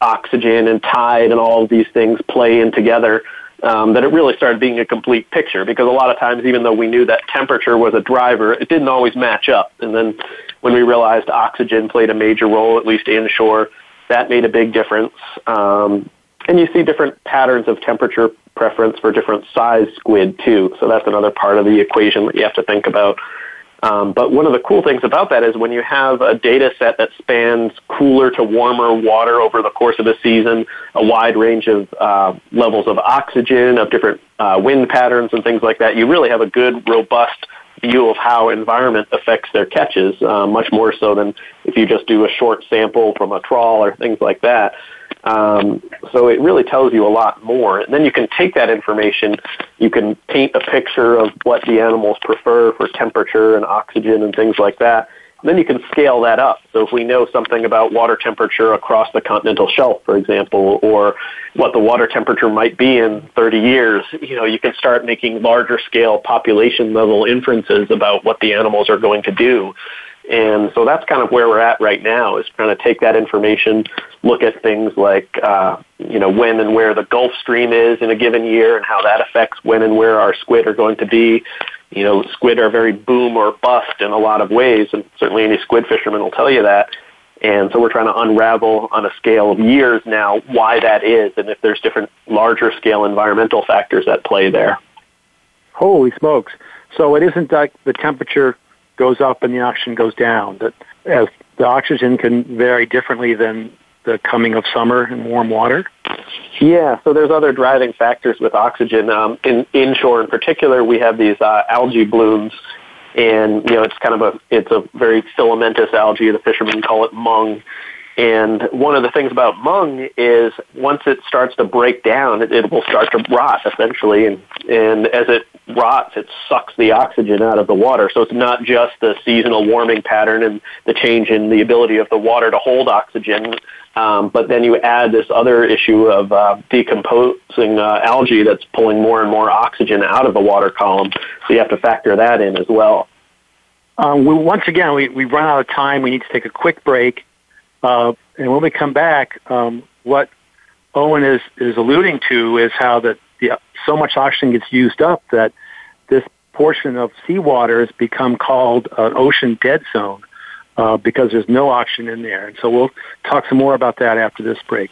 oxygen and tide and all of these things play in together um, that it really started being a complete picture because a lot of times even though we knew that temperature was a driver it didn't always match up. And then when we realized oxygen played a major role at least inshore that made a big difference. Um, and you see different patterns of temperature preference for different size squid too. So that's another part of the equation that you have to think about um, but one of the cool things about that is when you have a data set that spans cooler to warmer water over the course of a season, a wide range of uh, levels of oxygen, of different uh, wind patterns and things like that, you really have a good, robust view of how environment affects their catches, uh, much more so than if you just do a short sample from a trawl or things like that. Um, so it really tells you a lot more. And then you can take that information, you can paint a picture of what the animals prefer for temperature and oxygen and things like that. And then you can scale that up. So if we know something about water temperature across the continental shelf, for example, or what the water temperature might be in 30 years, you know, you can start making larger scale population level inferences about what the animals are going to do. And so that's kind of where we're at right now is trying to take that information, look at things like, uh, you know, when and where the Gulf Stream is in a given year and how that affects when and where our squid are going to be. You know, squid are very boom or bust in a lot of ways, and certainly any squid fisherman will tell you that. And so we're trying to unravel on a scale of years now why that is and if there's different larger scale environmental factors at play there. Holy smokes. So it isn't like the temperature goes up and the oxygen goes down. That as the oxygen can vary differently than the coming of summer and warm water. Yeah, so there's other driving factors with oxygen. Um, in inshore, in particular, we have these uh, algae blooms, and you know it's kind of a it's a very filamentous algae. The fishermen call it mung. And one of the things about mung is once it starts to break down, it, it will start to rot essentially, and and as it rots, it sucks the oxygen out of the water. So it's not just the seasonal warming pattern and the change in the ability of the water to hold oxygen, um, but then you add this other issue of uh, decomposing uh, algae that's pulling more and more oxygen out of the water column. So you have to factor that in as well. Um, we, once again, we, we run out of time. We need to take a quick break. Uh, and when we come back, um, what Owen is, is alluding to is how that the, so much oxygen gets used up that this portion of seawater has become called an ocean dead zone uh, because there's no oxygen in there. And so we'll talk some more about that after this break.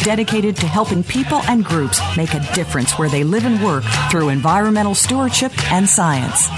dedicated to helping people and groups make a difference where they live and work through environmental stewardship and science.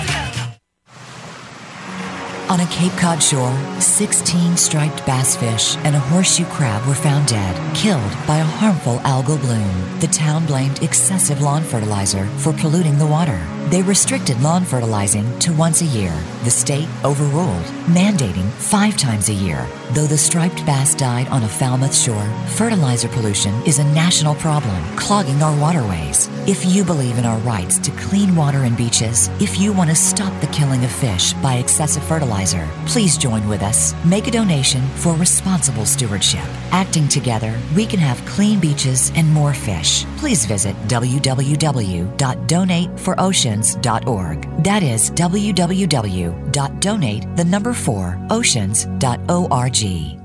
On a Cape Cod shore, 16 striped bass fish and a horseshoe crab were found dead, killed by a harmful algal bloom. The town blamed excessive lawn fertilizer for polluting the water. They restricted lawn fertilizing to once a year. The state overruled, mandating five times a year. Though the striped bass died on a Falmouth shore, fertilizer pollution is a national problem, clogging our waterways. If you believe in our rights to clean water and beaches, if you want to stop the killing of fish by excessive fertilizer, please join with us. Make a donation for responsible stewardship. Acting together, we can have clean beaches and more fish. Please visit www.donateForOceans.org. That is www.donate the number 4 oceans.org.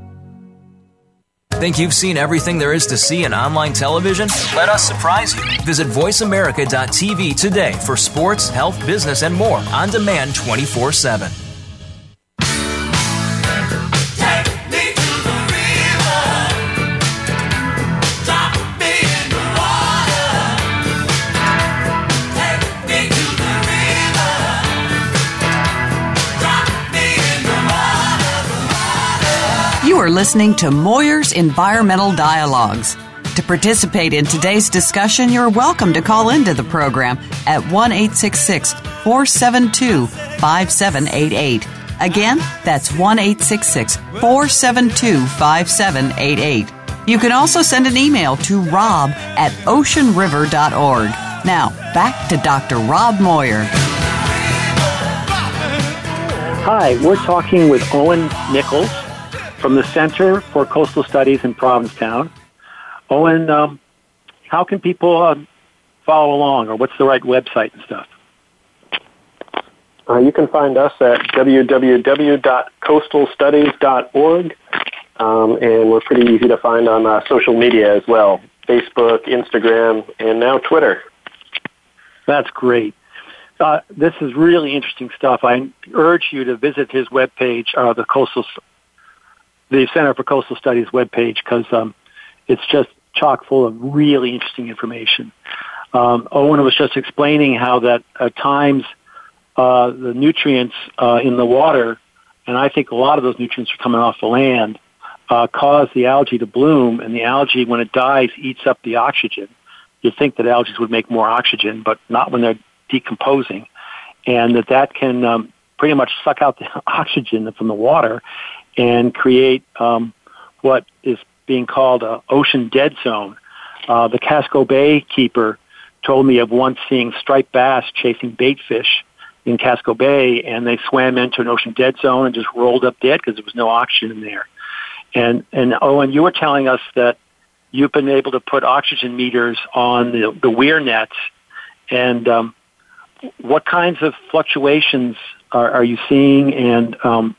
Think you've seen everything there is to see in online television? Let us surprise you. Visit VoiceAmerica.tv today for sports, health, business, and more on demand 24 7. Are listening to Moir's Environmental Dialogues. To participate in today's discussion, you're welcome to call into the program at 1 472 5788. Again, that's 1 472 5788. You can also send an email to rob at oceanriver.org. Now, back to Dr. Rob Moir. Hi, we're talking with Owen Nichols from the Center for Coastal Studies in Provincetown. Owen, um, how can people uh, follow along, or what's the right website and stuff? Uh, you can find us at www.coastalstudies.org, um, and we're pretty easy to find on uh, social media as well Facebook, Instagram, and now Twitter. That's great. Uh, this is really interesting stuff. I urge you to visit his webpage, uh, the Coastal, the Center for Coastal Studies webpage, because um, it's just chock full of really interesting information. Um, Owen was just explaining how that at times uh, the nutrients uh, in the water, and I think a lot of those nutrients are coming off the land, uh, cause the algae to bloom, and the algae, when it dies, eats up the oxygen. You'd think that algae would make more oxygen, but not when they're decomposing, and that that can um, pretty much suck out the oxygen from the water and create um, what is being called a ocean dead zone. Uh, the Casco Bay keeper told me of once seeing striped bass chasing bait fish in Casco Bay, and they swam into an ocean dead zone and just rolled up dead because there was no oxygen in there. And and Owen, you were telling us that you've been able to put oxygen meters on the the weir nets, and um, what kinds of fluctuations are, are you seeing? And um,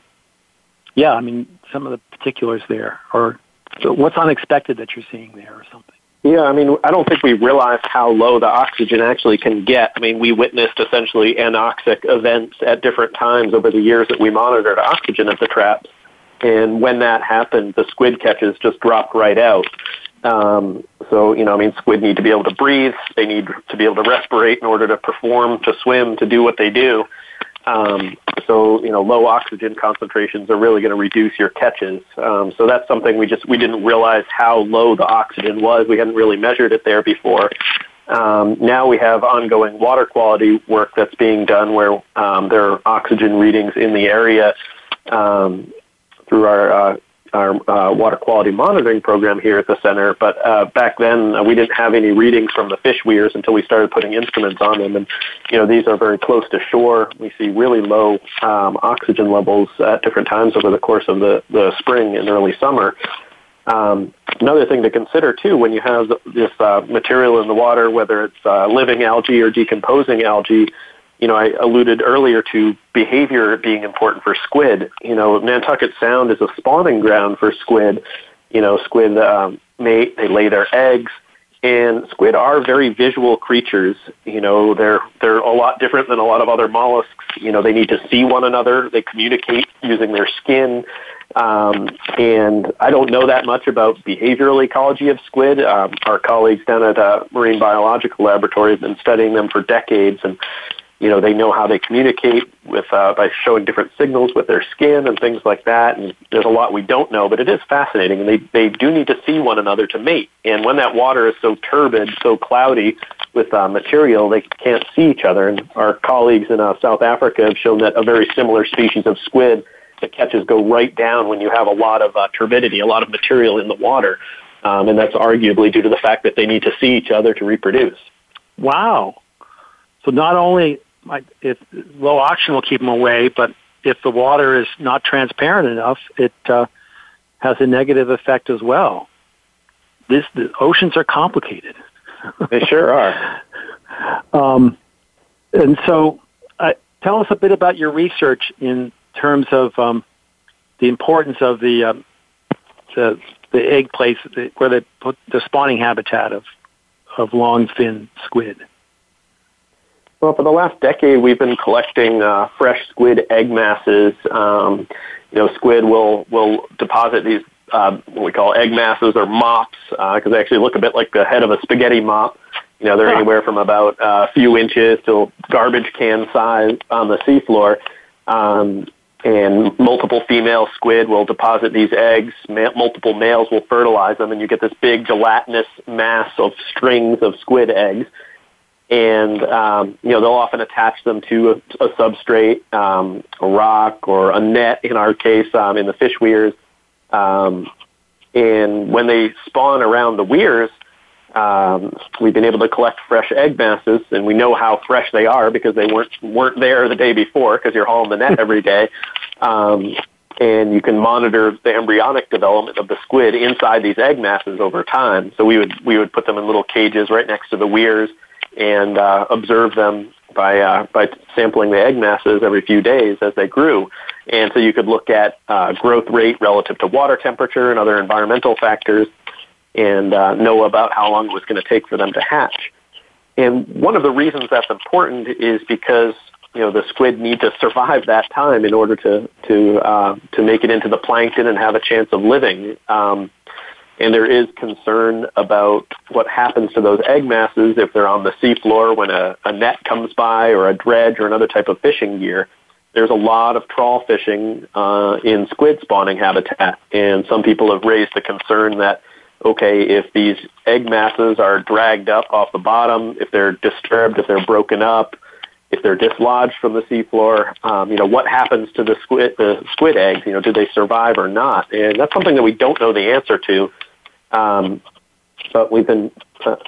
yeah, I mean some of the particulars there, or what's unexpected that you're seeing there, or something. Yeah, I mean, I don't think we realized how low the oxygen actually can get. I mean, we witnessed essentially anoxic events at different times over the years that we monitored oxygen at the traps. And when that happened, the squid catches just dropped right out. Um, so, you know, I mean, squid need to be able to breathe. They need to be able to respirate in order to perform, to swim, to do what they do. Um, so, you know, low oxygen concentrations are really going to reduce your catches. Um, so that's something we just we didn't realize how low the oxygen was. We hadn't really measured it there before. Um, now we have ongoing water quality work that's being done where um, there are oxygen readings in the area um, through our uh, our uh, water quality monitoring program here at the center. But uh, back then, uh, we didn't have any readings from the fish weirs until we started putting instruments on them. And you know, these are very close to shore. We see really low um, oxygen levels at different times over the course of the the spring and early summer. Um, another thing to consider too, when you have this uh, material in the water, whether it's uh, living algae or decomposing algae, you know, I alluded earlier to behavior being important for squid. You know, Nantucket Sound is a spawning ground for squid. You know, squid um, mate, they lay their eggs, and squid are very visual creatures. You know, they're they're a lot different than a lot of other mollusks. You know, they need to see one another. They communicate using their skin. Um, and I don't know that much about behavioral ecology of squid. Um, our colleagues down at uh, Marine Biological Laboratory have been studying them for decades, and you know they know how they communicate with uh, by showing different signals with their skin and things like that. And there's a lot we don't know but it is fascinating. And they they do need to see one another to mate. And when that water is so turbid so cloudy with uh, material they can't see each other. And our colleagues in uh, South Africa have shown that a very similar species of squid the catches go right down when you have a lot of uh, turbidity a lot of material in the water. Um, and that's arguably due to the fact that they need to see each other to reproduce. Wow. So not only if low oxygen will keep them away, but if the water is not transparent enough, it uh, has a negative effect as well. This the oceans are complicated. they sure are. Um, and so, uh, tell us a bit about your research in terms of um, the importance of the um, the, the egg place where they put the spawning habitat of of long fin squid. Well, for the last decade, we've been collecting uh, fresh squid egg masses. Um, you know, squid will will deposit these uh, what we call egg masses or mops because uh, they actually look a bit like the head of a spaghetti mop. You know, they're huh. anywhere from about uh, a few inches to garbage can size on the seafloor. Um, and multiple female squid will deposit these eggs. Ma- multiple males will fertilize them, and you get this big gelatinous mass of strings of squid eggs and um, you know they'll often attach them to a, a substrate, um, a rock or a net. In our case, um, in the fish weirs, um, and when they spawn around the weirs, um, we've been able to collect fresh egg masses, and we know how fresh they are because they weren't weren't there the day before because you're hauling the net every day. Um, and you can monitor the embryonic development of the squid inside these egg masses over time. So we would we would put them in little cages right next to the weirs and uh, observe them by uh, by sampling the egg masses every few days as they grew. And so you could look at uh, growth rate relative to water temperature and other environmental factors, and uh, know about how long it was going to take for them to hatch. And one of the reasons that's important is because you know the squid need to survive that time in order to to uh, to make it into the plankton and have a chance of living. Um, and there is concern about what happens to those egg masses if they're on the seafloor when a, a net comes by or a dredge or another type of fishing gear. There's a lot of trawl fishing uh, in squid spawning habitat, and some people have raised the concern that okay, if these egg masses are dragged up off the bottom, if they're disturbed, if they're broken up, if they're dislodged from the seafloor, um, you know, what happens to the squid, the squid eggs? You know, do they survive or not? And that's something that we don't know the answer to. Um, but we've been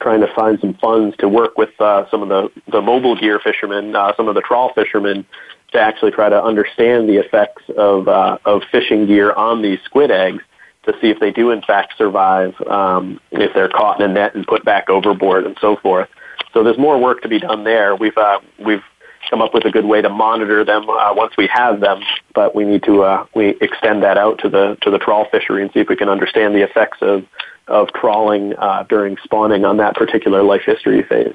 trying to find some funds to work with uh, some of the, the mobile gear fishermen, uh, some of the trawl fishermen, to actually try to understand the effects of, uh, of fishing gear on these squid eggs to see if they do in fact survive, um, if they're caught in a net and put back overboard and so forth. So there's more work to be done there. We've uh, we've come up with a good way to monitor them uh, once we have them, but we need to we extend that out to the to the trawl fishery and see if we can understand the effects of of trawling uh, during spawning on that particular life history phase.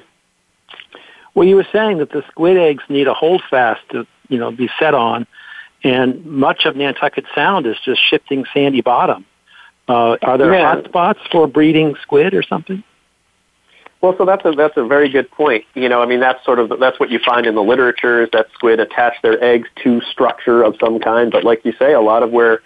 Well, you were saying that the squid eggs need a holdfast to you know be set on, and much of Nantucket Sound is just shifting sandy bottom. Uh, are there yeah. hot spots for breeding squid or something? Well, so that's a that's a very good point. You know, I mean, that's sort of that's what you find in the literature is that squid attach their eggs to structure of some kind. But like you say, a lot of where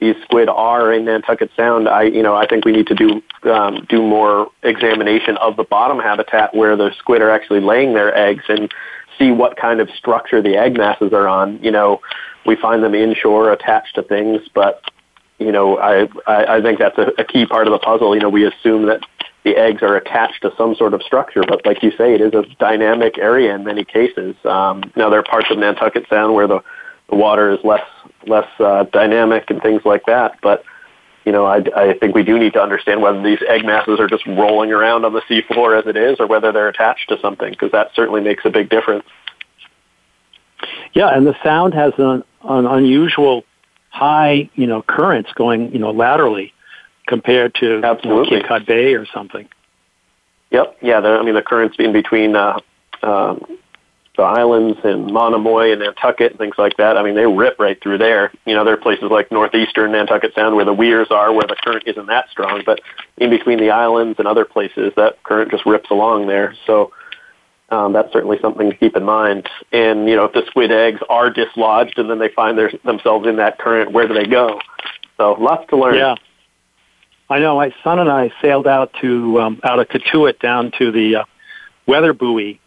these squid are in Nantucket Sound, I you know I think we need to do um, do more examination of the bottom habitat where the squid are actually laying their eggs and see what kind of structure the egg masses are on. You know, we find them inshore attached to things, but you know I I, I think that's a, a key part of the puzzle. You know, we assume that the eggs are attached to some sort of structure. But like you say, it is a dynamic area in many cases. Um, now there are parts of Nantucket Sound where the, the water is less less uh, dynamic and things like that. But you know, I, I think we do need to understand whether these egg masses are just rolling around on the seafloor as it is, or whether they're attached to something, because that certainly makes a big difference. Yeah, and the sound has an, an unusual high, you know, currents going, you know, laterally compared to Absolutely. You know, Cape Cod Bay or something. Yep. Yeah. The, I mean, the currents in between uh, um, the islands and Monomoy and Nantucket and things like that. I mean, they rip right through there. You know, there are places like northeastern Nantucket Sound where the weirs are, where the current isn't that strong. But in between the islands and other places, that current just rips along there. So um, that's certainly something to keep in mind. And you know, if the squid eggs are dislodged and then they find their, themselves in that current, where do they go? So lots to learn. Yeah. I know. My son and I sailed out to um, out of Cotuit down to the uh, weather buoy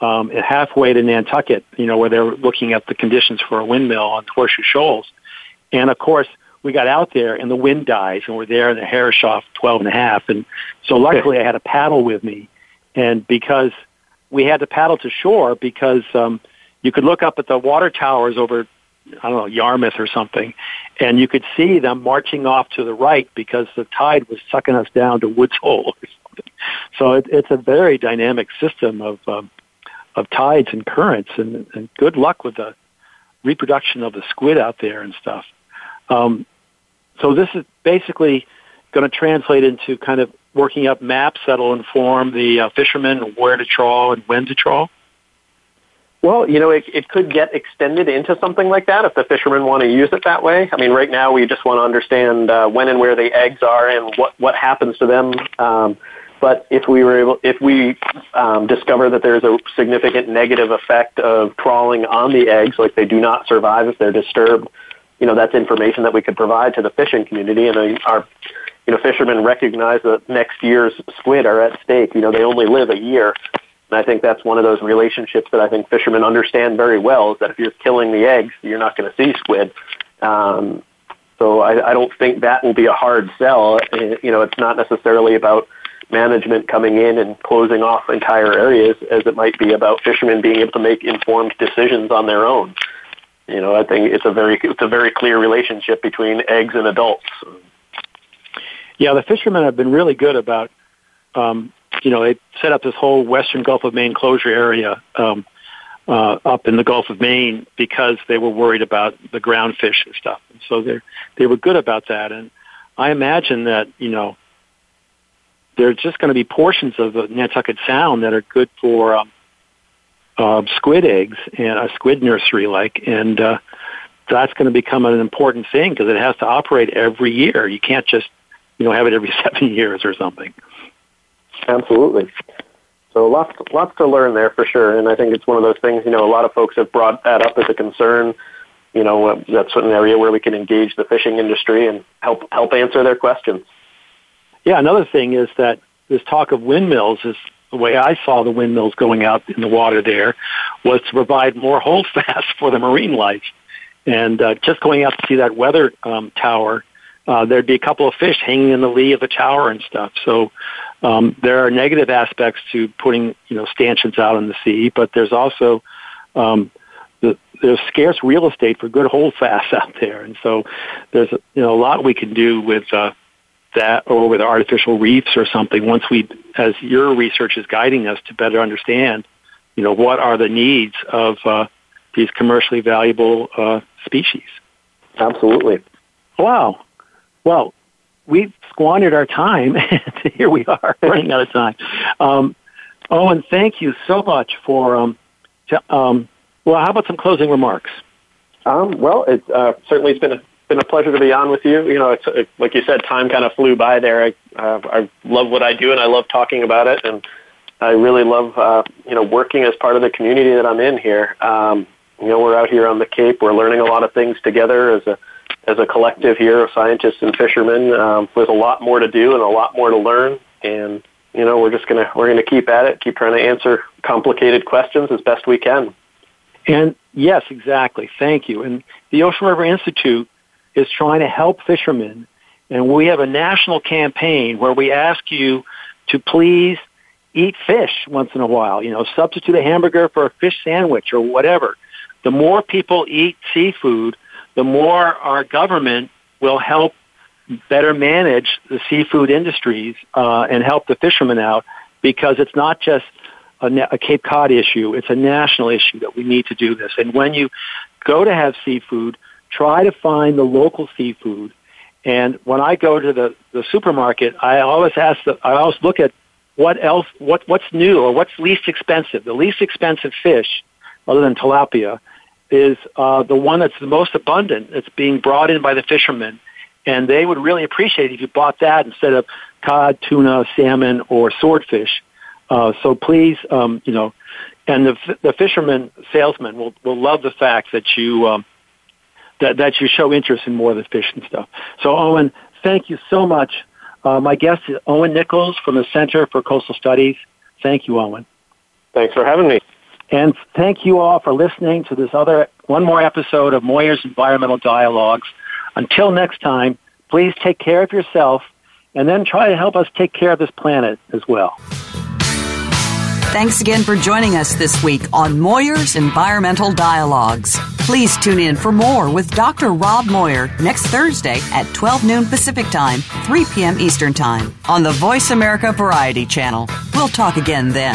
um, halfway to Nantucket. You know where they're looking at the conditions for a windmill on Horseshoe Shoals, and of course we got out there and the wind dies, and we're there in the Herreshoff twelve and a half, and so luckily I had a paddle with me, and because we had to paddle to shore because um, you could look up at the water towers over I don't know, Yarmouth or something, and you could see them marching off to the right because the tide was sucking us down to Woods Hole or something. So it, it's a very dynamic system of um, of tides and currents, and, and good luck with the reproduction of the squid out there and stuff. Um, so this is basically going to translate into kind of working up maps that'll inform the uh, fishermen where to trawl and when to trawl. Well, you know, it, it could get extended into something like that if the fishermen want to use it that way. I mean, right now we just want to understand uh, when and where the eggs are and what what happens to them. Um, but if we were able, if we um, discover that there's a significant negative effect of trawling on the eggs, like they do not survive if they're disturbed, you know, that's information that we could provide to the fishing community, and our you know fishermen recognize that next year's squid are at stake. You know, they only live a year, and I think that's one of those relationships that I think fishermen understand very well is that if you're killing the eggs, you're not going to see squid. Um, so I, I don't think that will be a hard sell. Uh, You know, it's not necessarily about management coming in and closing off entire areas as it might be about fishermen being able to make informed decisions on their own. You know, I think it's a very it's a very clear relationship between eggs and adults. Yeah, the fishermen have been really good about um, you know, they set up this whole western Gulf of Maine closure area um, uh, up in the Gulf of Maine because they were worried about the ground fish and stuff. And so they they were good about that. And I imagine that you know there's just going to be portions of the Nantucket Sound that are good for um, uh, squid eggs and a squid nursery like and. Uh, that's going to become an important thing because it has to operate every year. You can't just, you know, have it every seven years or something. Absolutely. So lots lots to learn there for sure, and I think it's one of those things. You know, a lot of folks have brought that up as a concern. You know, that's an area where we can engage the fishing industry and help help answer their questions. Yeah, another thing is that this talk of windmills is the way I saw the windmills going out in the water there was to provide more holdfast for the marine life. And uh, just going out to see that weather um, tower, uh, there'd be a couple of fish hanging in the lee of the tower and stuff. So um, there are negative aspects to putting you know stanchions out in the sea, but there's also um, the, there's scarce real estate for good holdfasts out there, and so there's you know a lot we can do with uh, that or with artificial reefs or something. Once we, as your research is guiding us to better understand, you know what are the needs of uh, these commercially valuable uh, species. Absolutely. Wow. Well, we've squandered our time, and here we are running out of time. Um, Owen, thank you so much for. Um, to, um, well, how about some closing remarks? Um, well, it's uh, certainly it's been a been a pleasure to be on with you. You know, it's it, like you said, time kind of flew by there. I uh, I love what I do, and I love talking about it, and I really love uh, you know working as part of the community that I'm in here. Um, you know, we're out here on the Cape. We're learning a lot of things together as a as a collective here of scientists and fishermen. Um, there's a lot more to do and a lot more to learn, and you know we're just gonna we're gonna keep at it, keep trying to answer complicated questions as best we can. And yes, exactly. Thank you. And the Ocean River Institute is trying to help fishermen, and we have a national campaign where we ask you to please eat fish once in a while. You know, substitute a hamburger for a fish sandwich or whatever. The more people eat seafood, the more our government will help better manage the seafood industries uh, and help the fishermen out because it's not just a, a Cape Cod issue; it's a national issue that we need to do this. And when you go to have seafood, try to find the local seafood. And when I go to the, the supermarket, I always ask the, I always look at what else, what, what's new or what's least expensive. The least expensive fish, other than tilapia, is uh, the one that's the most abundant. It's being brought in by the fishermen, and they would really appreciate if you bought that instead of cod, tuna, salmon, or swordfish. Uh, so please, um, you know, and the the fishermen salesmen will will love the fact that you um, that that you show interest in more of the fish and stuff. So Owen, thank you so much. Uh, my guest is Owen Nichols from the Center for Coastal Studies. Thank you, Owen. Thanks for having me. And thank you all for listening to this other one more episode of Moir's Environmental Dialogues. Until next time, please take care of yourself and then try to help us take care of this planet as well. Thanks again for joining us this week on Moir's Environmental Dialogues. Please tune in for more with Dr. Rob Moir next Thursday at 12 noon Pacific Time, 3 p.m. Eastern Time on the Voice America Variety Channel. We'll talk again then.